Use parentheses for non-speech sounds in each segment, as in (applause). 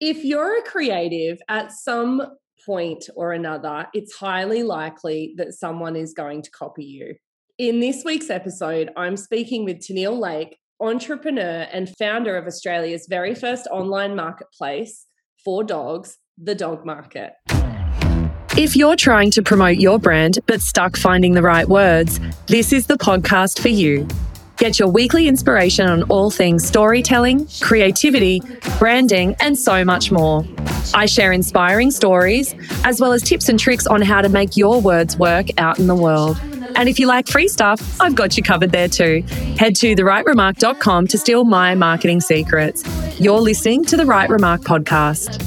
If you're a creative at some point or another, it's highly likely that someone is going to copy you. In this week's episode, I'm speaking with Teneille Lake, entrepreneur and founder of Australia's very first online marketplace for dogs, The Dog Market. If you're trying to promote your brand but stuck finding the right words, this is the podcast for you. Get your weekly inspiration on all things storytelling, creativity, branding, and so much more. I share inspiring stories, as well as tips and tricks on how to make your words work out in the world. And if you like free stuff, I've got you covered there too. Head to therightremark.com to steal my marketing secrets. You're listening to the Right Remark podcast.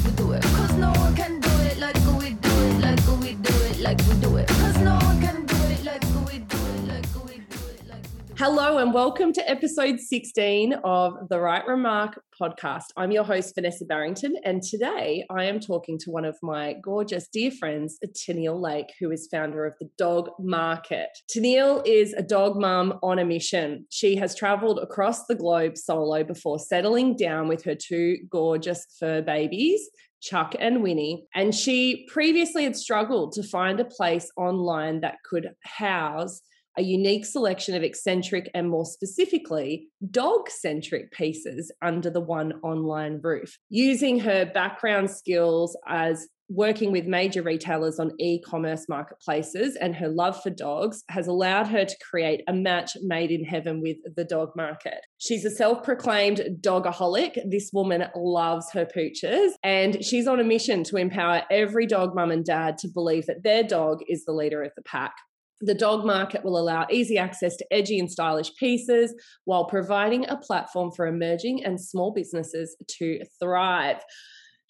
Hello, and welcome to episode 16 of the Right Remark podcast. I'm your host, Vanessa Barrington, and today I am talking to one of my gorgeous dear friends, Teneille Lake, who is founder of the Dog Market. Teneille is a dog mum on a mission. She has traveled across the globe solo before settling down with her two gorgeous fur babies. Chuck and Winnie. And she previously had struggled to find a place online that could house a unique selection of eccentric and more specifically dog centric pieces under the one online roof. Using her background skills as working with major retailers on e commerce marketplaces and her love for dogs has allowed her to create a match made in heaven with the dog market. She's a self proclaimed dogaholic. This woman loves her pooches and she's on a mission to empower every dog mum and dad to believe that their dog is the leader of the pack. The dog market will allow easy access to edgy and stylish pieces while providing a platform for emerging and small businesses to thrive.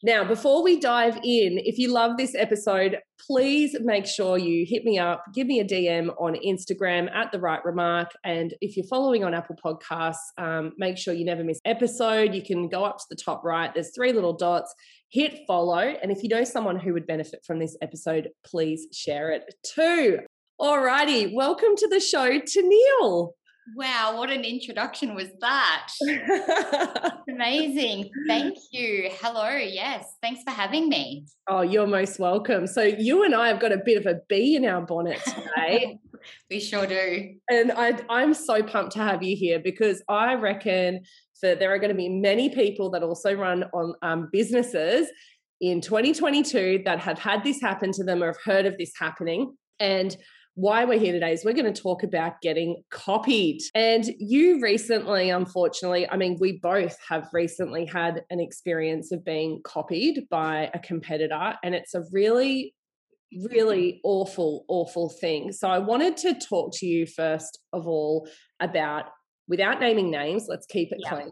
Now, before we dive in, if you love this episode, please make sure you hit me up, give me a DM on Instagram at the right remark. And if you're following on Apple Podcasts, um, make sure you never miss episode. You can go up to the top right, there's three little dots, hit follow. And if you know someone who would benefit from this episode, please share it too. Alrighty, welcome to the show, Teneille. Wow, what an introduction was that? (laughs) Amazing. Thank you. Hello. Yes. Thanks for having me. Oh, you're most welcome. So, you and I have got a bit of a bee in our bonnet today. (laughs) we sure do. And I, I'm so pumped to have you here because I reckon that there are going to be many people that also run on um, businesses in 2022 that have had this happen to them or have heard of this happening. And why we're here today is we're going to talk about getting copied. And you recently, unfortunately, I mean, we both have recently had an experience of being copied by a competitor, and it's a really really awful, awful thing. So I wanted to talk to you first of all about, without naming names, let's keep it yeah. clean.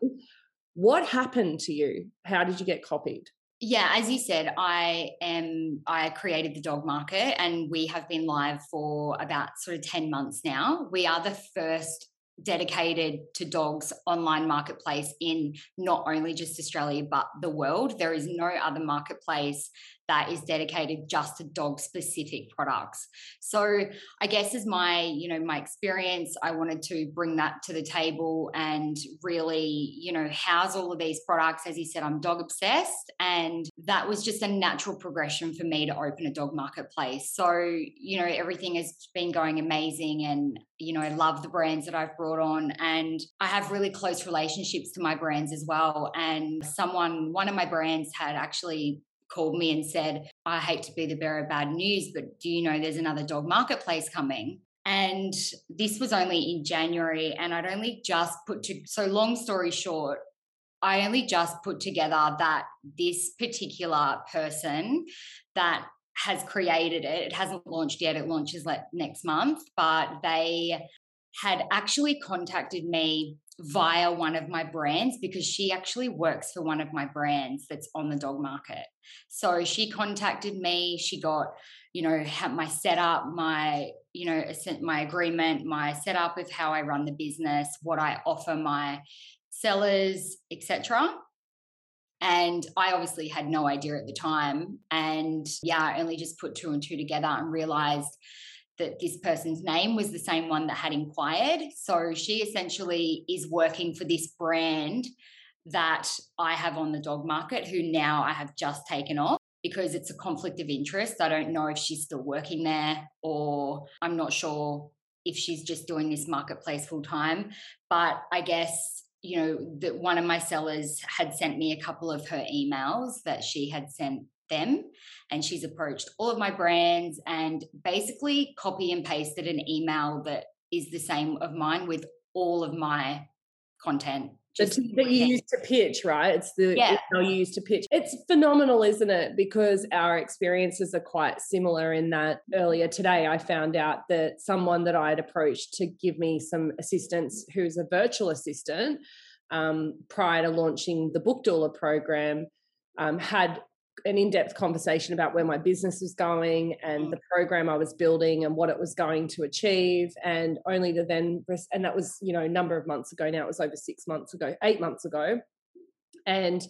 What happened to you? How did you get copied? Yeah as you said i am i created the dog market and we have been live for about sort of 10 months now. We are the first dedicated to dogs online marketplace in not only just australia but the world. There is no other marketplace that is dedicated just to dog specific products. So I guess as my, you know, my experience, I wanted to bring that to the table and really, you know, house all of these products. As you said, I'm dog obsessed. And that was just a natural progression for me to open a dog marketplace. So, you know, everything has been going amazing and you know, I love the brands that I've brought on and I have really close relationships to my brands as well. And someone, one of my brands had actually called me and said, I hate to be the bearer of bad news, but do you know there's another dog marketplace coming? And this was only in January, and I'd only just put to, so long story short, I only just put together that this particular person that has created it, it hasn't launched yet, it launches like next month, but they had actually contacted me via one of my brands because she actually works for one of my brands that's on the dog market. So she contacted me, she got, you know, my setup, my, you know, my agreement, my setup of how I run the business, what I offer my sellers, etc. And I obviously had no idea at the time. And yeah, I only just put two and two together and realized that this person's name was the same one that had inquired. So she essentially is working for this brand that I have on the dog market, who now I have just taken off because it's a conflict of interest. I don't know if she's still working there or I'm not sure if she's just doing this marketplace full time. But I guess, you know, that one of my sellers had sent me a couple of her emails that she had sent them and she's approached all of my brands and basically copy and pasted an email that is the same of mine with all of my content that, that you used to pitch, right? It's the yeah. you used to pitch. It's phenomenal, isn't it? Because our experiences are quite similar in that earlier today I found out that someone that I had approached to give me some assistance, who's a virtual assistant, um, prior to launching the book doula program, um, had an in-depth conversation about where my business was going and mm. the program I was building and what it was going to achieve and only to then and that was you know a number of months ago now it was over 6 months ago 8 months ago and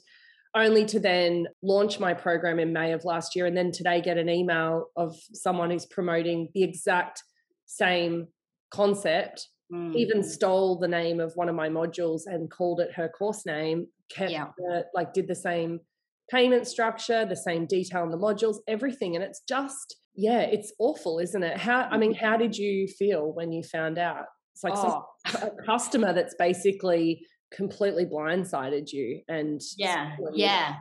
only to then launch my program in May of last year and then today get an email of someone who's promoting the exact same concept mm. even stole the name of one of my modules and called it her course name kept yeah. the, like did the same payment structure, the same detail in the modules, everything. And it's just, yeah, it's awful, isn't it? How, I mean, mm-hmm. how did you feel when you found out? It's like oh. a customer that's basically completely blindsided you and yeah yeah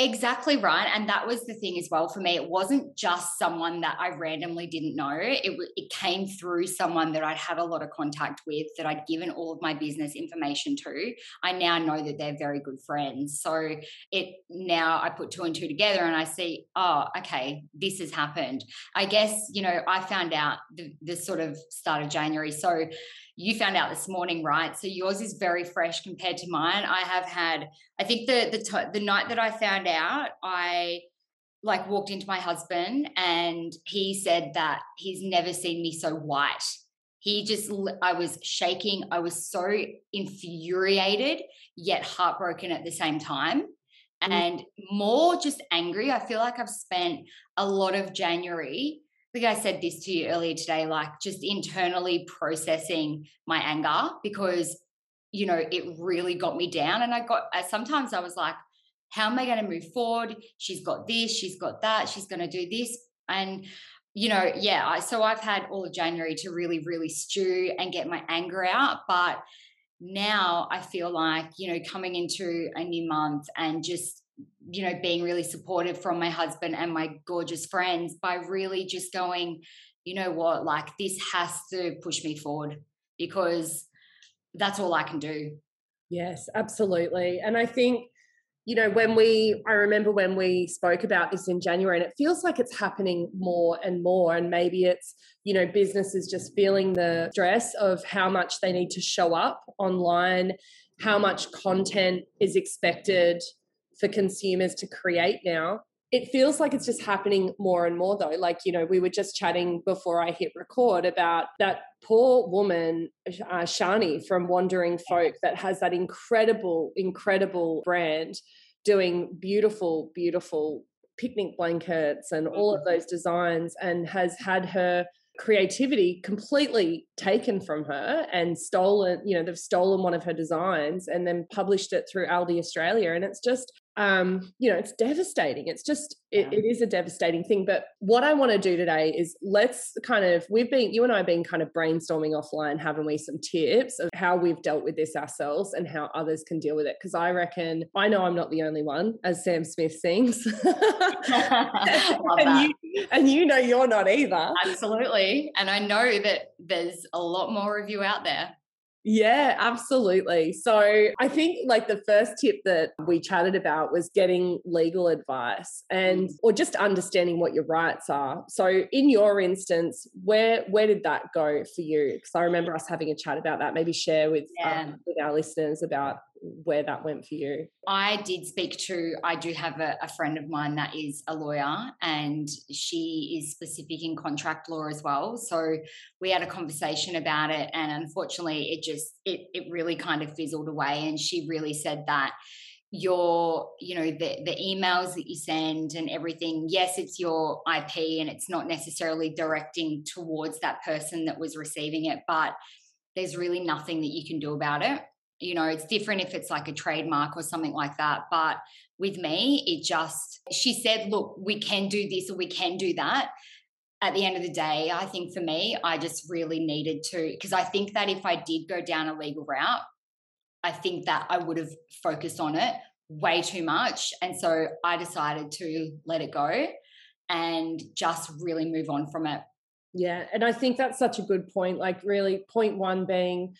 Exactly right. And that was the thing as well for me. It wasn't just someone that I randomly didn't know. It, it came through someone that I'd had a lot of contact with, that I'd given all of my business information to. I now know that they're very good friends. So it now I put two and two together and I see, oh, okay, this has happened. I guess, you know, I found out the, the sort of start of January. So you found out this morning, right? So yours is very fresh compared to mine. I have had, I think the the t- the night that I found out, I like walked into my husband and he said that he's never seen me so white. He just, I was shaking. I was so infuriated, yet heartbroken at the same time. Mm. And more just angry. I feel like I've spent a lot of January I think I said this to you earlier today, like just internally processing my anger because, you know, it really got me down. And I got, sometimes I was like, how am I going to move forward? She's got this, she's got that, she's going to do this. And, you know, yeah, I, so I've had all of January to really, really stew and get my anger out. But now I feel like, you know, coming into a new month and just you know, being really supportive from my husband and my gorgeous friends by really just going, you know what, like this has to push me forward because that's all I can do. Yes, absolutely. And I think, you know, when we, I remember when we spoke about this in January, and it feels like it's happening more and more. And maybe it's, you know, businesses just feeling the stress of how much they need to show up online, how much content is expected for consumers to create now. It feels like it's just happening more and more, though. Like, you know, we were just chatting before I hit record about that poor woman, uh, Shani from Wandering Folk, that has that incredible, incredible brand doing beautiful, beautiful picnic blankets and all of mm-hmm. those designs and has had her creativity completely taken from her and stolen you know they've stolen one of her designs and then published it through aldi australia and it's just um, you know, it's devastating. It's just, it, yeah. it is a devastating thing. But what I want to do today is let's kind of, we've been, you and I have been kind of brainstorming offline, haven't we, some tips of how we've dealt with this ourselves and how others can deal with it. Because I reckon, I know I'm not the only one, as Sam Smith sings. (laughs) and, you, and you know you're not either. Absolutely. And I know that there's a lot more of you out there. Yeah, absolutely. So I think like the first tip that we chatted about was getting legal advice and mm. or just understanding what your rights are. So in your instance, where where did that go for you? Because I remember us having a chat about that. Maybe share with yeah. um, with our listeners about where that went for you. I did speak to, I do have a, a, friend of mine that is a lawyer and she is specific in contract law as well. So we had a conversation about it and unfortunately it just, it, it really kind of fizzled away. And she really said that your you know the the emails that you send and everything yes it's your ip and it's not necessarily directing towards that person that was receiving it but there's really nothing that you can do about it you know it's different if it's like a trademark or something like that but with me it just she said look we can do this or we can do that. At the end of the day i think for me i just really needed to because i think that if i did go down a legal route i think that i would have focused on it way too much and so i decided to let it go and just really move on from it. Yeah and i think that's such a good point like really point one being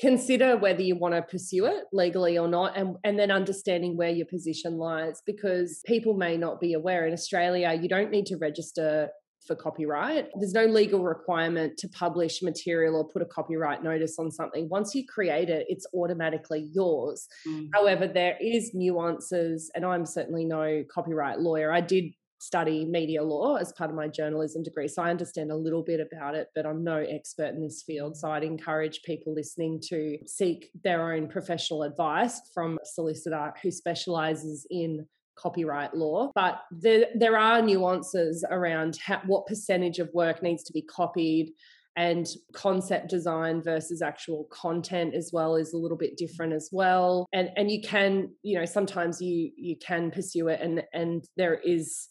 consider whether you want to pursue it legally or not and, and then understanding where your position lies because people may not be aware. In australia you don't need to register for copyright. There's no legal requirement to publish material or put a copyright notice on something. Once you create it it's automatically yours. Mm. however there is nuances and i'm certainly no copyright lawyer. I did study media law as part of my journalism degree. So I understand a little bit about it, but I'm no expert in this field. So I'd encourage people listening to seek their own professional advice from a solicitor who specializes in copyright law but there, there are nuances around how, what percentage of work needs to be copied and concept design versus actual content as well is a little bit different as well and and you can you know sometimes you you can pursue it and and there is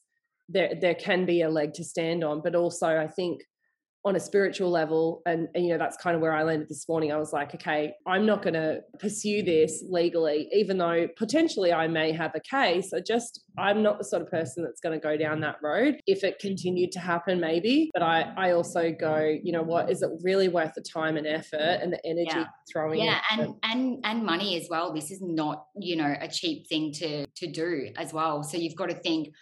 there there can be a leg to stand on but also i think on a spiritual level and, and, you know that's kind of where i landed this morning i was like okay i'm not going to pursue mm. this legally even though potentially i may have a case i just i'm not the sort of person that's going to go down that road. If it continued to happen maybe but i i also go you know what is it really worth the time and effort and the energy yeah. throwing yeah and and and money as well this is not you know a cheap thing to to do as well. So you've got to think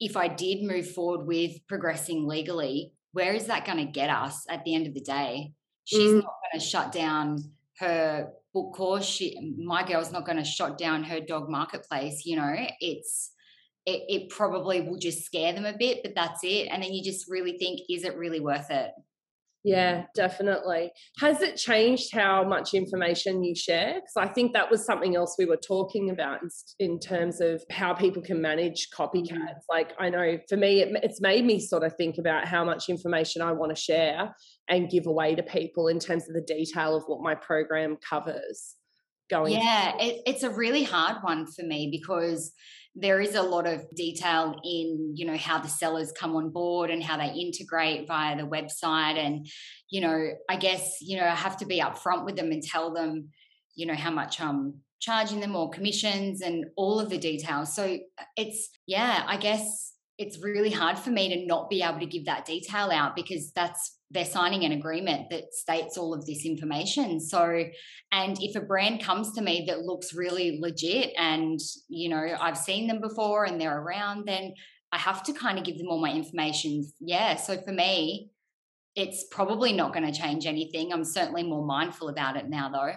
if I did move forward with progressing legally, where is that going to get us at the end of the day? She's mm. not going to shut down her book course. She, my girl's not going to shut down her dog marketplace. You know, it's it, it probably will just scare them a bit, but that's it. And then you just really think, is it really worth it? Yeah, definitely. Has it changed how much information you share? Because I think that was something else we were talking about in, in terms of how people can manage copycats. Mm. Like, I know for me, it, it's made me sort of think about how much information I want to share and give away to people in terms of the detail of what my program covers. Going yeah, it, it's a really hard one for me because there is a lot of detail in you know how the sellers come on board and how they integrate via the website. And you know i guess you know i have to be upfront with them and tell them you know how much i'm charging them or commissions and all of the details. So uh, it's yeah i guess it's really hard for me to not be able to give that detail out because that's they're signing an agreement that states all of this information. So and if a brand comes to me that looks really legit and you know i've seen them before and they're around then i have to kind of give them all my information. Yeah so for me it's probably not going to change anything. I'm certainly more mindful about it now though.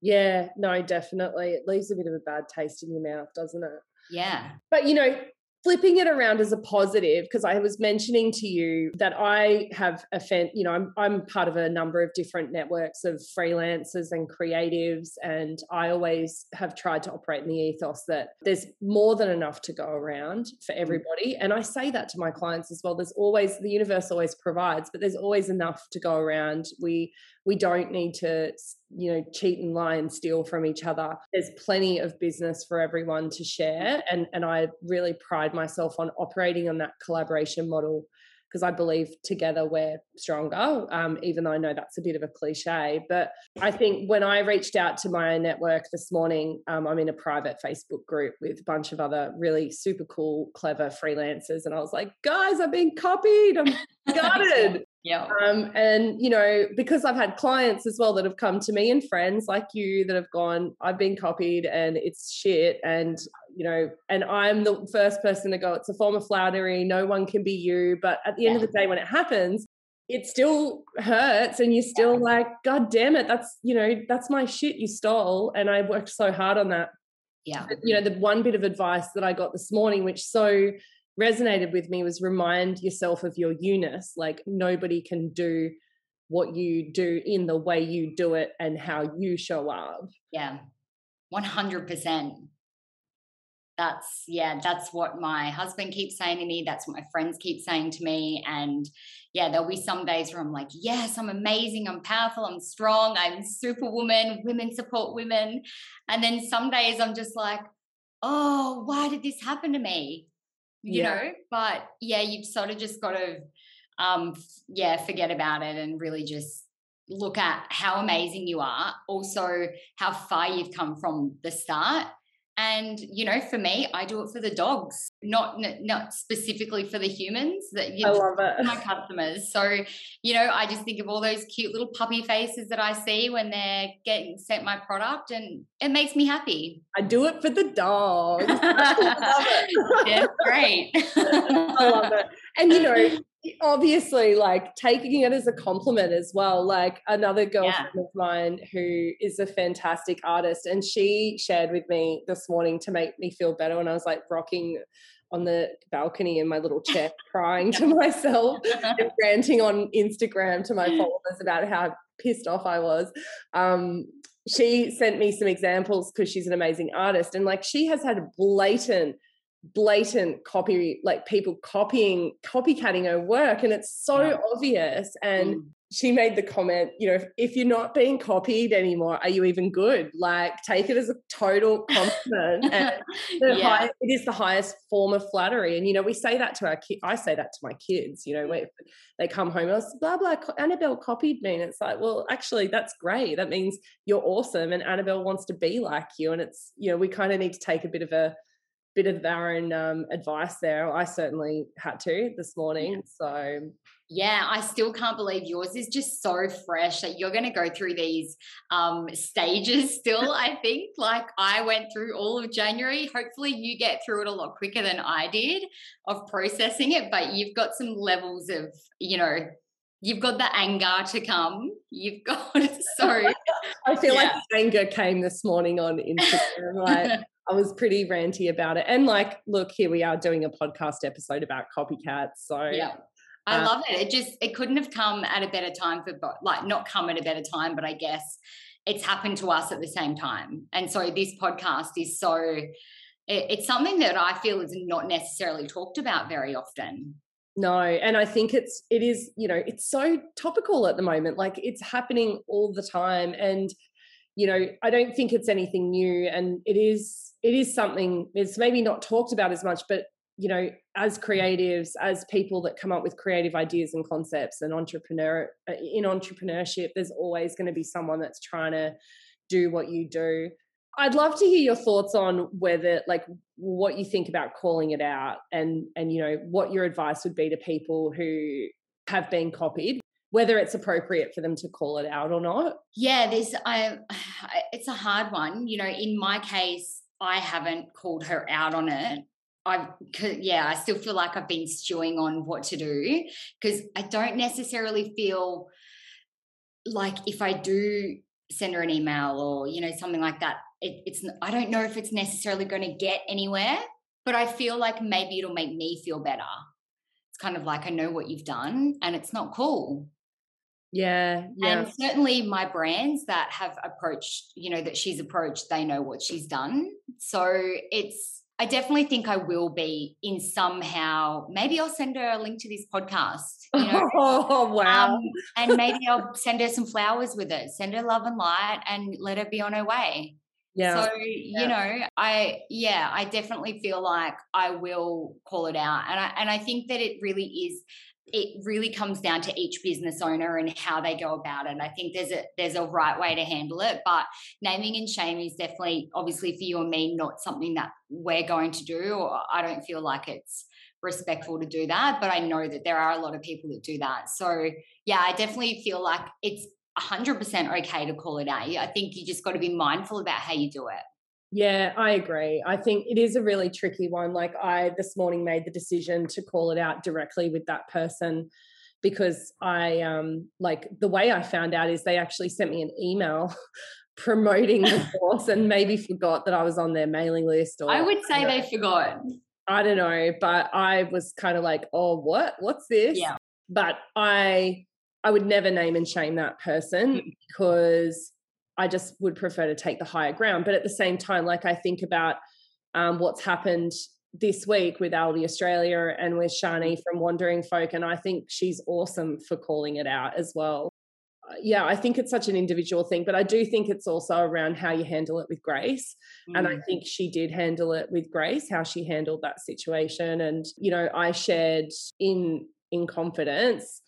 Yeah no definitely. It leaves a bit of a bad taste in your mouth doesn't it? Yeah. But you know flipping it around as a positive because i was mentioning to you that i have a fan you know I'm, I'm part of a number of different networks of freelancers and creatives and i always have tried to operate in the ethos that there's more than enough to go around for mm. everybody. And i say that to my clients as well. There's always the universe always provides but there's always enough to go around. We we don't need to you know cheat and lie and steal from each other there's plenty of business for everyone to share and and i really pride myself on operating on that collaboration model because I believe together we're stronger, um, even though I know that's a bit of a cliche. But I think when I reached out to my network this morning, um, I'm in a private Facebook group with a bunch of other really super cool, clever freelancers. And I was like, guys, I've been copied. I'm (laughs) gutted. Yeah. Um, and you know, because I've had clients as well that have come to me and friends like you that have gone, I've been copied and it's shit. And you know, and I'm the first person to go, it's a form of flattery. No one can be you. But at the end of the day, when it happens, it still hurts and you're still yeah. like, God damn it, that's you know, that's my shit you stole. And I worked so hard on that. Yeah. But, you know, the one bit of advice that I got this morning, which so resonated with me was remind yourself of your eunice. Like nobody can do what you do in the way you do it and how you show up. Yeah. 100%. that's yeah that's what my husband keeps saying to me that's what my friends keep saying to me and yeah there'll be some days where i'm like yes i'm amazing i'm powerful i'm strong i'm superwoman women support women and then some days i'm just like oh why did this happen to me you yeah. know but yeah you've sort of just got to um yeah forget about it and really just look at how amazing you are also how far you've come from the start and you know for me i do it for the dogs not not specifically for the humans that you know, I love it. my customers. So you know i just think of all those cute little puppy faces that i see when they're getting sent my product and it makes me happy. I do it for the (laughs) dogs. (laughs) I love it. Yeah great. (laughs) I love it. And you know obviously like taking it as a compliment as well like another girlfriend yeah. of mine who is a fantastic artist and she shared with me this morning to make me feel better when i was like rocking on the balcony in my little chair (laughs) crying to (laughs) myself and ranting on instagram to my followers about how pissed off i was um, she sent me some examples because she's an amazing artist and like she has had blatant blatant copy like people copying copycatting her work and it's so yeah. obvious and mm. she made the comment you know if, if, you're not being copied anymore are you even good like take it as a total compliment and (laughs) yeah. high, it is the highest form of flattery and you know we say that to our kids i say that to my kids you know where they come home and say, blah blah annabelle copied me and it's like well actually that's great that means you're awesome and annabelle wants to be like you and it's you know we kind of need to take a bit of a bit of our own um, advice there. I certainly had to this morning. Yeah. So yeah, I still can't believe yours is just so fresh that you're going to go through these um, stages still. I (laughs) think like I went through all of January. Hopefully, you get through it a lot quicker than I did of processing it, but you've got some levels of, you know, you've got the anger to come. You've (laughs) got so. (laughs) I feel yeah. like anger came this morning on Instagram. Like I was pretty ranty about it. And like, look, here we are doing a podcast episode about copycats. So yeah. I uh, love it. It just it couldn't have come at a better time for like not come at a better time, but I guess it's happened to us at the same time. And so this podcast is so it, it's something that I feel is not necessarily talked about very often. No, and I think it's it is, you know, it's so topical at the moment. Like it's happening all the time and you know, I don't think it's anything new and it is it is something it's maybe not talked about as much, but you know, as creatives, as people that come up with creative ideas and concepts and entrepreneur uh, in entrepreneurship, there's always going to be someone that's trying to do what you do. I'd love to hear your thoughts on whether like what you think about calling it out and and you know what your advice would be to people who have been copied whether it's appropriate for them to call it out or not yeah there's (sighs) i it's a hard one you know in my case i haven't called her out on it I yeah, I still feel like I've been stewing on what to do because I don't necessarily feel like if I do send her an email or you know something like that, it, it's I don't know if it's necessarily going to get anywhere, but I feel like maybe it'll make me feel better. It's kind of like I know what you've done and it's not cool. Yeah, yeah. And certainly my brands that have approached, you know, that she's approached, they know what she's done. So it's, I definitely think I will be in somehow. Maybe I'll send her a link to this podcast. (laughs) You know? oh, wow. Um, and maybe I'll send her some flowers with it, send her love and light and let her be on her way. Yeah. So, yeah. you know, I yeah, I definitely feel like I will call it out. And I and I think that it really is it really comes down to each business owner and how they go about it. I think there's a there's a right way to handle it, but naming and shaming is definitely obviously for you and me not something that we're going to do or I don't feel like it's respectful to do that, but I know that there are a lot of people that do that. So, yeah, I definitely feel like it's 100% okay to call it out. I think you just got to be mindful about how you do it. Yeah, I agree. I think it is a really tricky one. Like I this morning made the decision to call it out directly with that person because I um like the way I found out is they actually sent me an email (laughs) promoting the (laughs) course and maybe forgot that I was on their mailing list or I would say they forgot. I don't know, but I was kind of like, "Oh, what? What's this?" Yeah. But I I would never name and shame that person mm. because I just would prefer to take the higher ground. But at the same time, like I think about um, what's happened this week with Aldi Australia and with Shani from Wandering Folk. And I think she's awesome for calling it out as well. Uh, yeah, I think it's such an individual thing, but I do think it's also around how you handle it with grace. Mm. And I mm. think she did handle it with grace, how she handled that situation. And, you know, I shared in in confidence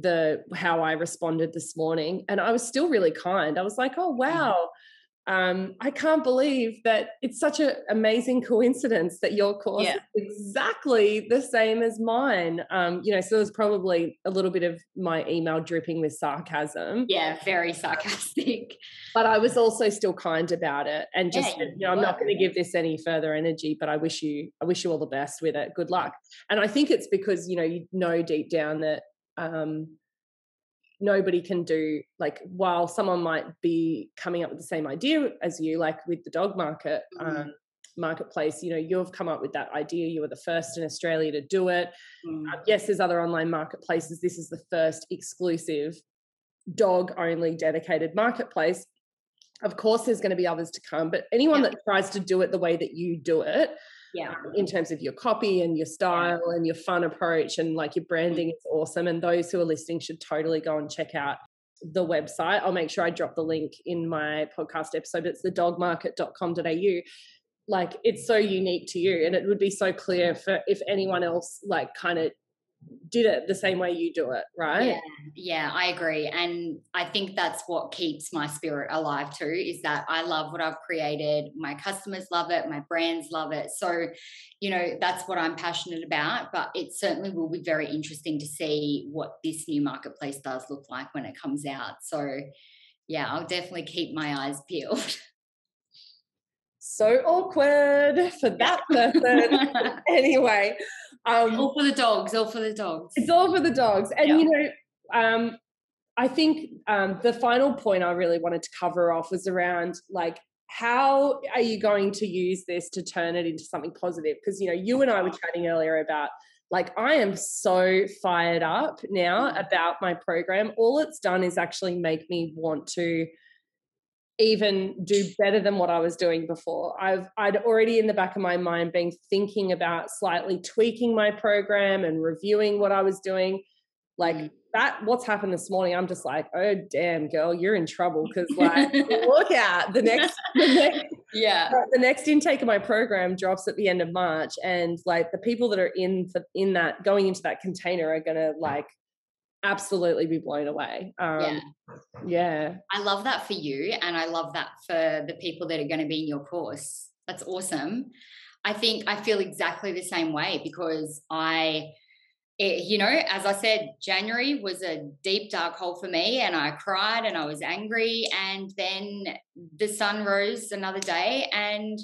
the how I responded this morning. And I was still really kind. I was like, oh mm. wow, um, I can't believe that it's such an amazing coincidence that your course yeah. is exactly the same as mine. Um, you know, so there's probably a little bit of my email dripping with sarcasm. Yeah, very sarcastic. But I was also still kind about it and just, yeah, you know, I'm not going to give this any further energy, but I wish you, I wish you all the best with it. Good luck. And I think it's because, you know, you know deep down that um, nobody can do like while someone might be coming up with the same idea as you like with the dog market mm-hmm. um, marketplace you know you've come up with that idea you were the first in australia to do it um, yes there's other online marketplaces this is the first exclusive dog only dedicated marketplace of course there's going to be others to come but anyone yeah. that tries to do it the way that you do it yeah. um, in terms of your copy and your style and your fun approach and like your mm. branding is awesome and those who are listening should totally go and check out the website. I'll make sure i drop the link in my podcast episode. It's the dogmarket.com.au like it's so unique to you and it would be so clear for if anyone else like kind of did it the same way you do it, right? Yeah, yeah, I agree. And I think that's what keeps my spirit alive too, is that I love what I've created. My customers love it, my brands love it. So, you know, that's what I'm passionate about. But it certainly will be very interesting to see what this new marketplace does look like when it comes out. So, yeah, I'll definitely keep my eyes peeled. (laughs) So awkward for that person. (laughs) anyway, um, all for the dogs. All for the dogs. It's all for the dogs. And you know, um, I think um, the final point I really wanted to cover off was around like how are you going to use this to turn it into something positive? Because you know, you and I were chatting earlier about like I am so fired up now mm. about my program. All it's done is actually make me want to even do better than what I was doing before. I've I'd already in the back of my mind been thinking about slightly tweaking my program and reviewing what I was doing. Like mm. that, what's happened this morning? I'm just like, oh damn, girl, you're in trouble because (laughs) like look out the next, (laughs) the next yeah the next intake of my program drops at the end of March, and like the people that are in for, in that going into that container are gonna like absolutely be blown away. Um, yeah. yeah. I love that for you. And I love that for the people that are going to be in your course. That's awesome. I think I feel exactly the same way because I, it, you know, as I said, January was a deep, dark hole for me, and I cried and I was angry. And then the sun rose another day, and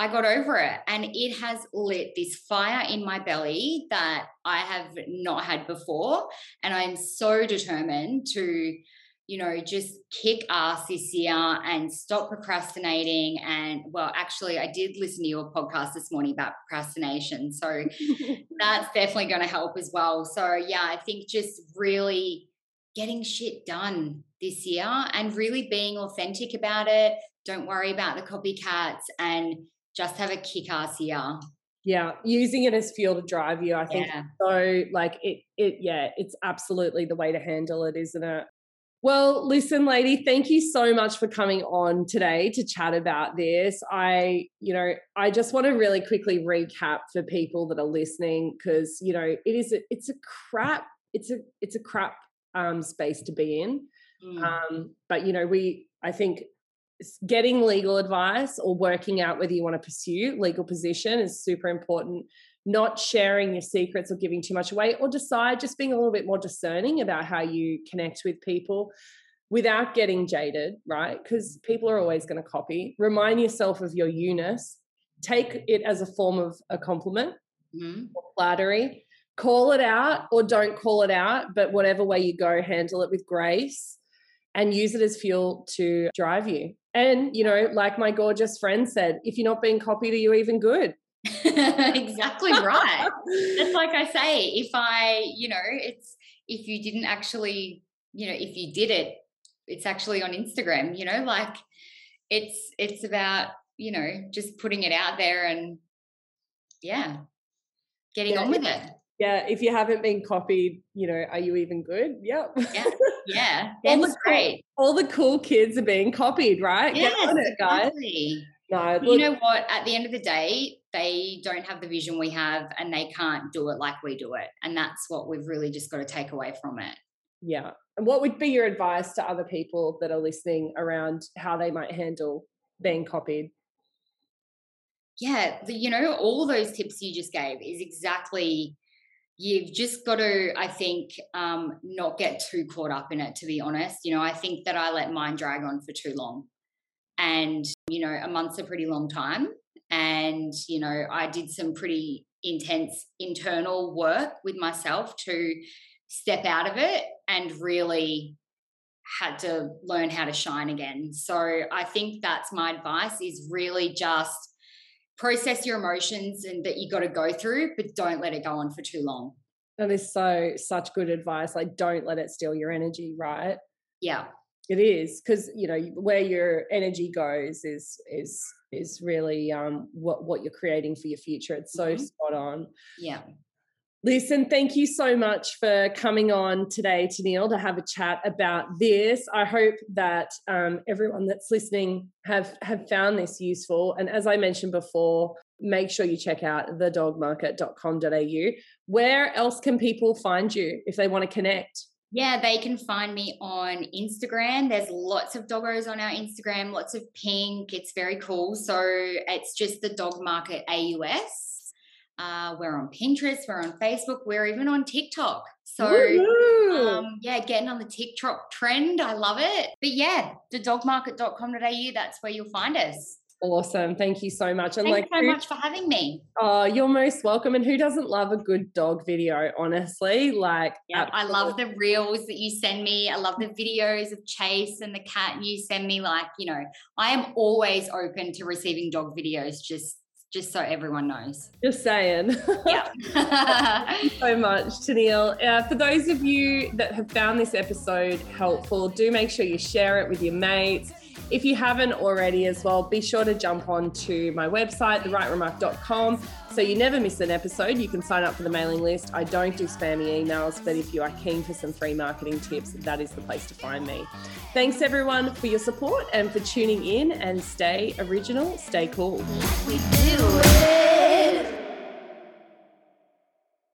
I got over it and it has lit this fire in my belly that I have not had before. And I'm so determined to, you know, just kick ass this year and stop procrastinating. And well, actually, I did listen to your podcast this morning about procrastination. So (laughs) that's definitely going to help as well. So, yeah, I think just really getting shit done this year and really being authentic about it. Don't worry about the copycats and just have a kick ass year. Yeah, using it as fuel to drive you, I think. Yeah. So, like, it, it, yeah, it's absolutely the way to handle it, isn't it? Well, listen, lady, thank you so much for coming on today to chat about this. I, you know, I just want to really quickly recap for people that are listening because, you know, it is a, it's a crap, it's a it's a crap um space to be in. Mm. Um, but you know, we I think getting legal advice or working out whether you want to pursue legal position is super important. Not sharing your secrets or giving too much away or decide just being a little bit more discerning about how you connect with people without getting jaded right? Because people are always going to copy. Remind yourself of your eunice take it as a form of a compliment mm-hmm. or flattery. Call it out or don't call it out but whatever way you go handle it with grace and use it as fuel to drive you and, you know, like my gorgeous friend said, if you're not being copied, are you even good? (laughs) exactly right. That's like I say, if I, you know, it's if you didn't actually, you know, if you did it, it's actually on Instagram, you know, like it's it's about you know, just putting it out there and yeah, getting yeah, on with it. Yeah, if you haven't been copied, you know, are you even good? Yep. Yeah, yeah, (laughs) all great. Cool, all the cool kids are being copied, right? Yes, Get on it, guys. Exactly. No, look, you know what? At the end of the day, they don't have the vision we have, and they can't do it like we do it, and that's what we've really just got to take away from it. Yeah. And what would be your advice to other people that are listening around how they might handle being copied? Yeah, the, you know, all those tips you just gave is exactly you've just got to i think um, not get too caught up in it to be honest. You know i think that i let mine drag on for too long. And you know a month's a pretty long time. And you know i did some pretty intense internal work with myself to step out of it and really had to learn how to shine again. So I think that's my advice is really just process your emotions and that you got to go through, but don't let it go on for too long. That is so such good advice. Like don't let it steal your energy, right? Yeah. It is because you know where your energy goes is is is really um what what you're creating for your future. It's so mm-hmm. spot on. Yeah. Listen, thank you so much for coming on today, Teneille, to have a chat about this. I hope that um, everyone that's listening have have found this useful. And as I mentioned before, make sure you check out thedogmarket.com.au. Where else can people find you if they want to connect? Yeah, they can find me on Instagram. There's lots of doggos on our Instagram, lots of pink. It's very cool. So it's just the Dog Market AUS. Uh, we're on Pinterest, we're on Facebook, we're even on TikTok. So, um, yeah, getting on the TikTok trend. I love it. But yeah, thedogmarket.com.au, that's where you'll find us. Awesome. Thank you so much. And Thanks like, so who, much for having me. Oh, you're most welcome. And who doesn't love a good dog video, honestly? Like, yeah, I love the reels that you send me. I love the videos of Chase and the cat you send me. Like, you know, I am always open to receiving dog videos. Just just so everyone knows. Just saying. Yeah. (laughs) Thank you so much, Teneille. Uh, for those of you that have found this episode helpful, do make sure you share it with your mates. If you haven't already as well, be sure to jump on to my website, therightremark.com, so you never miss an episode. You can sign up for the mailing list. I don't do spammy emails, but if you are keen for some free marketing tips, that is the place to find me. Thanks everyone for your support and for tuning in and stay original, stay cool.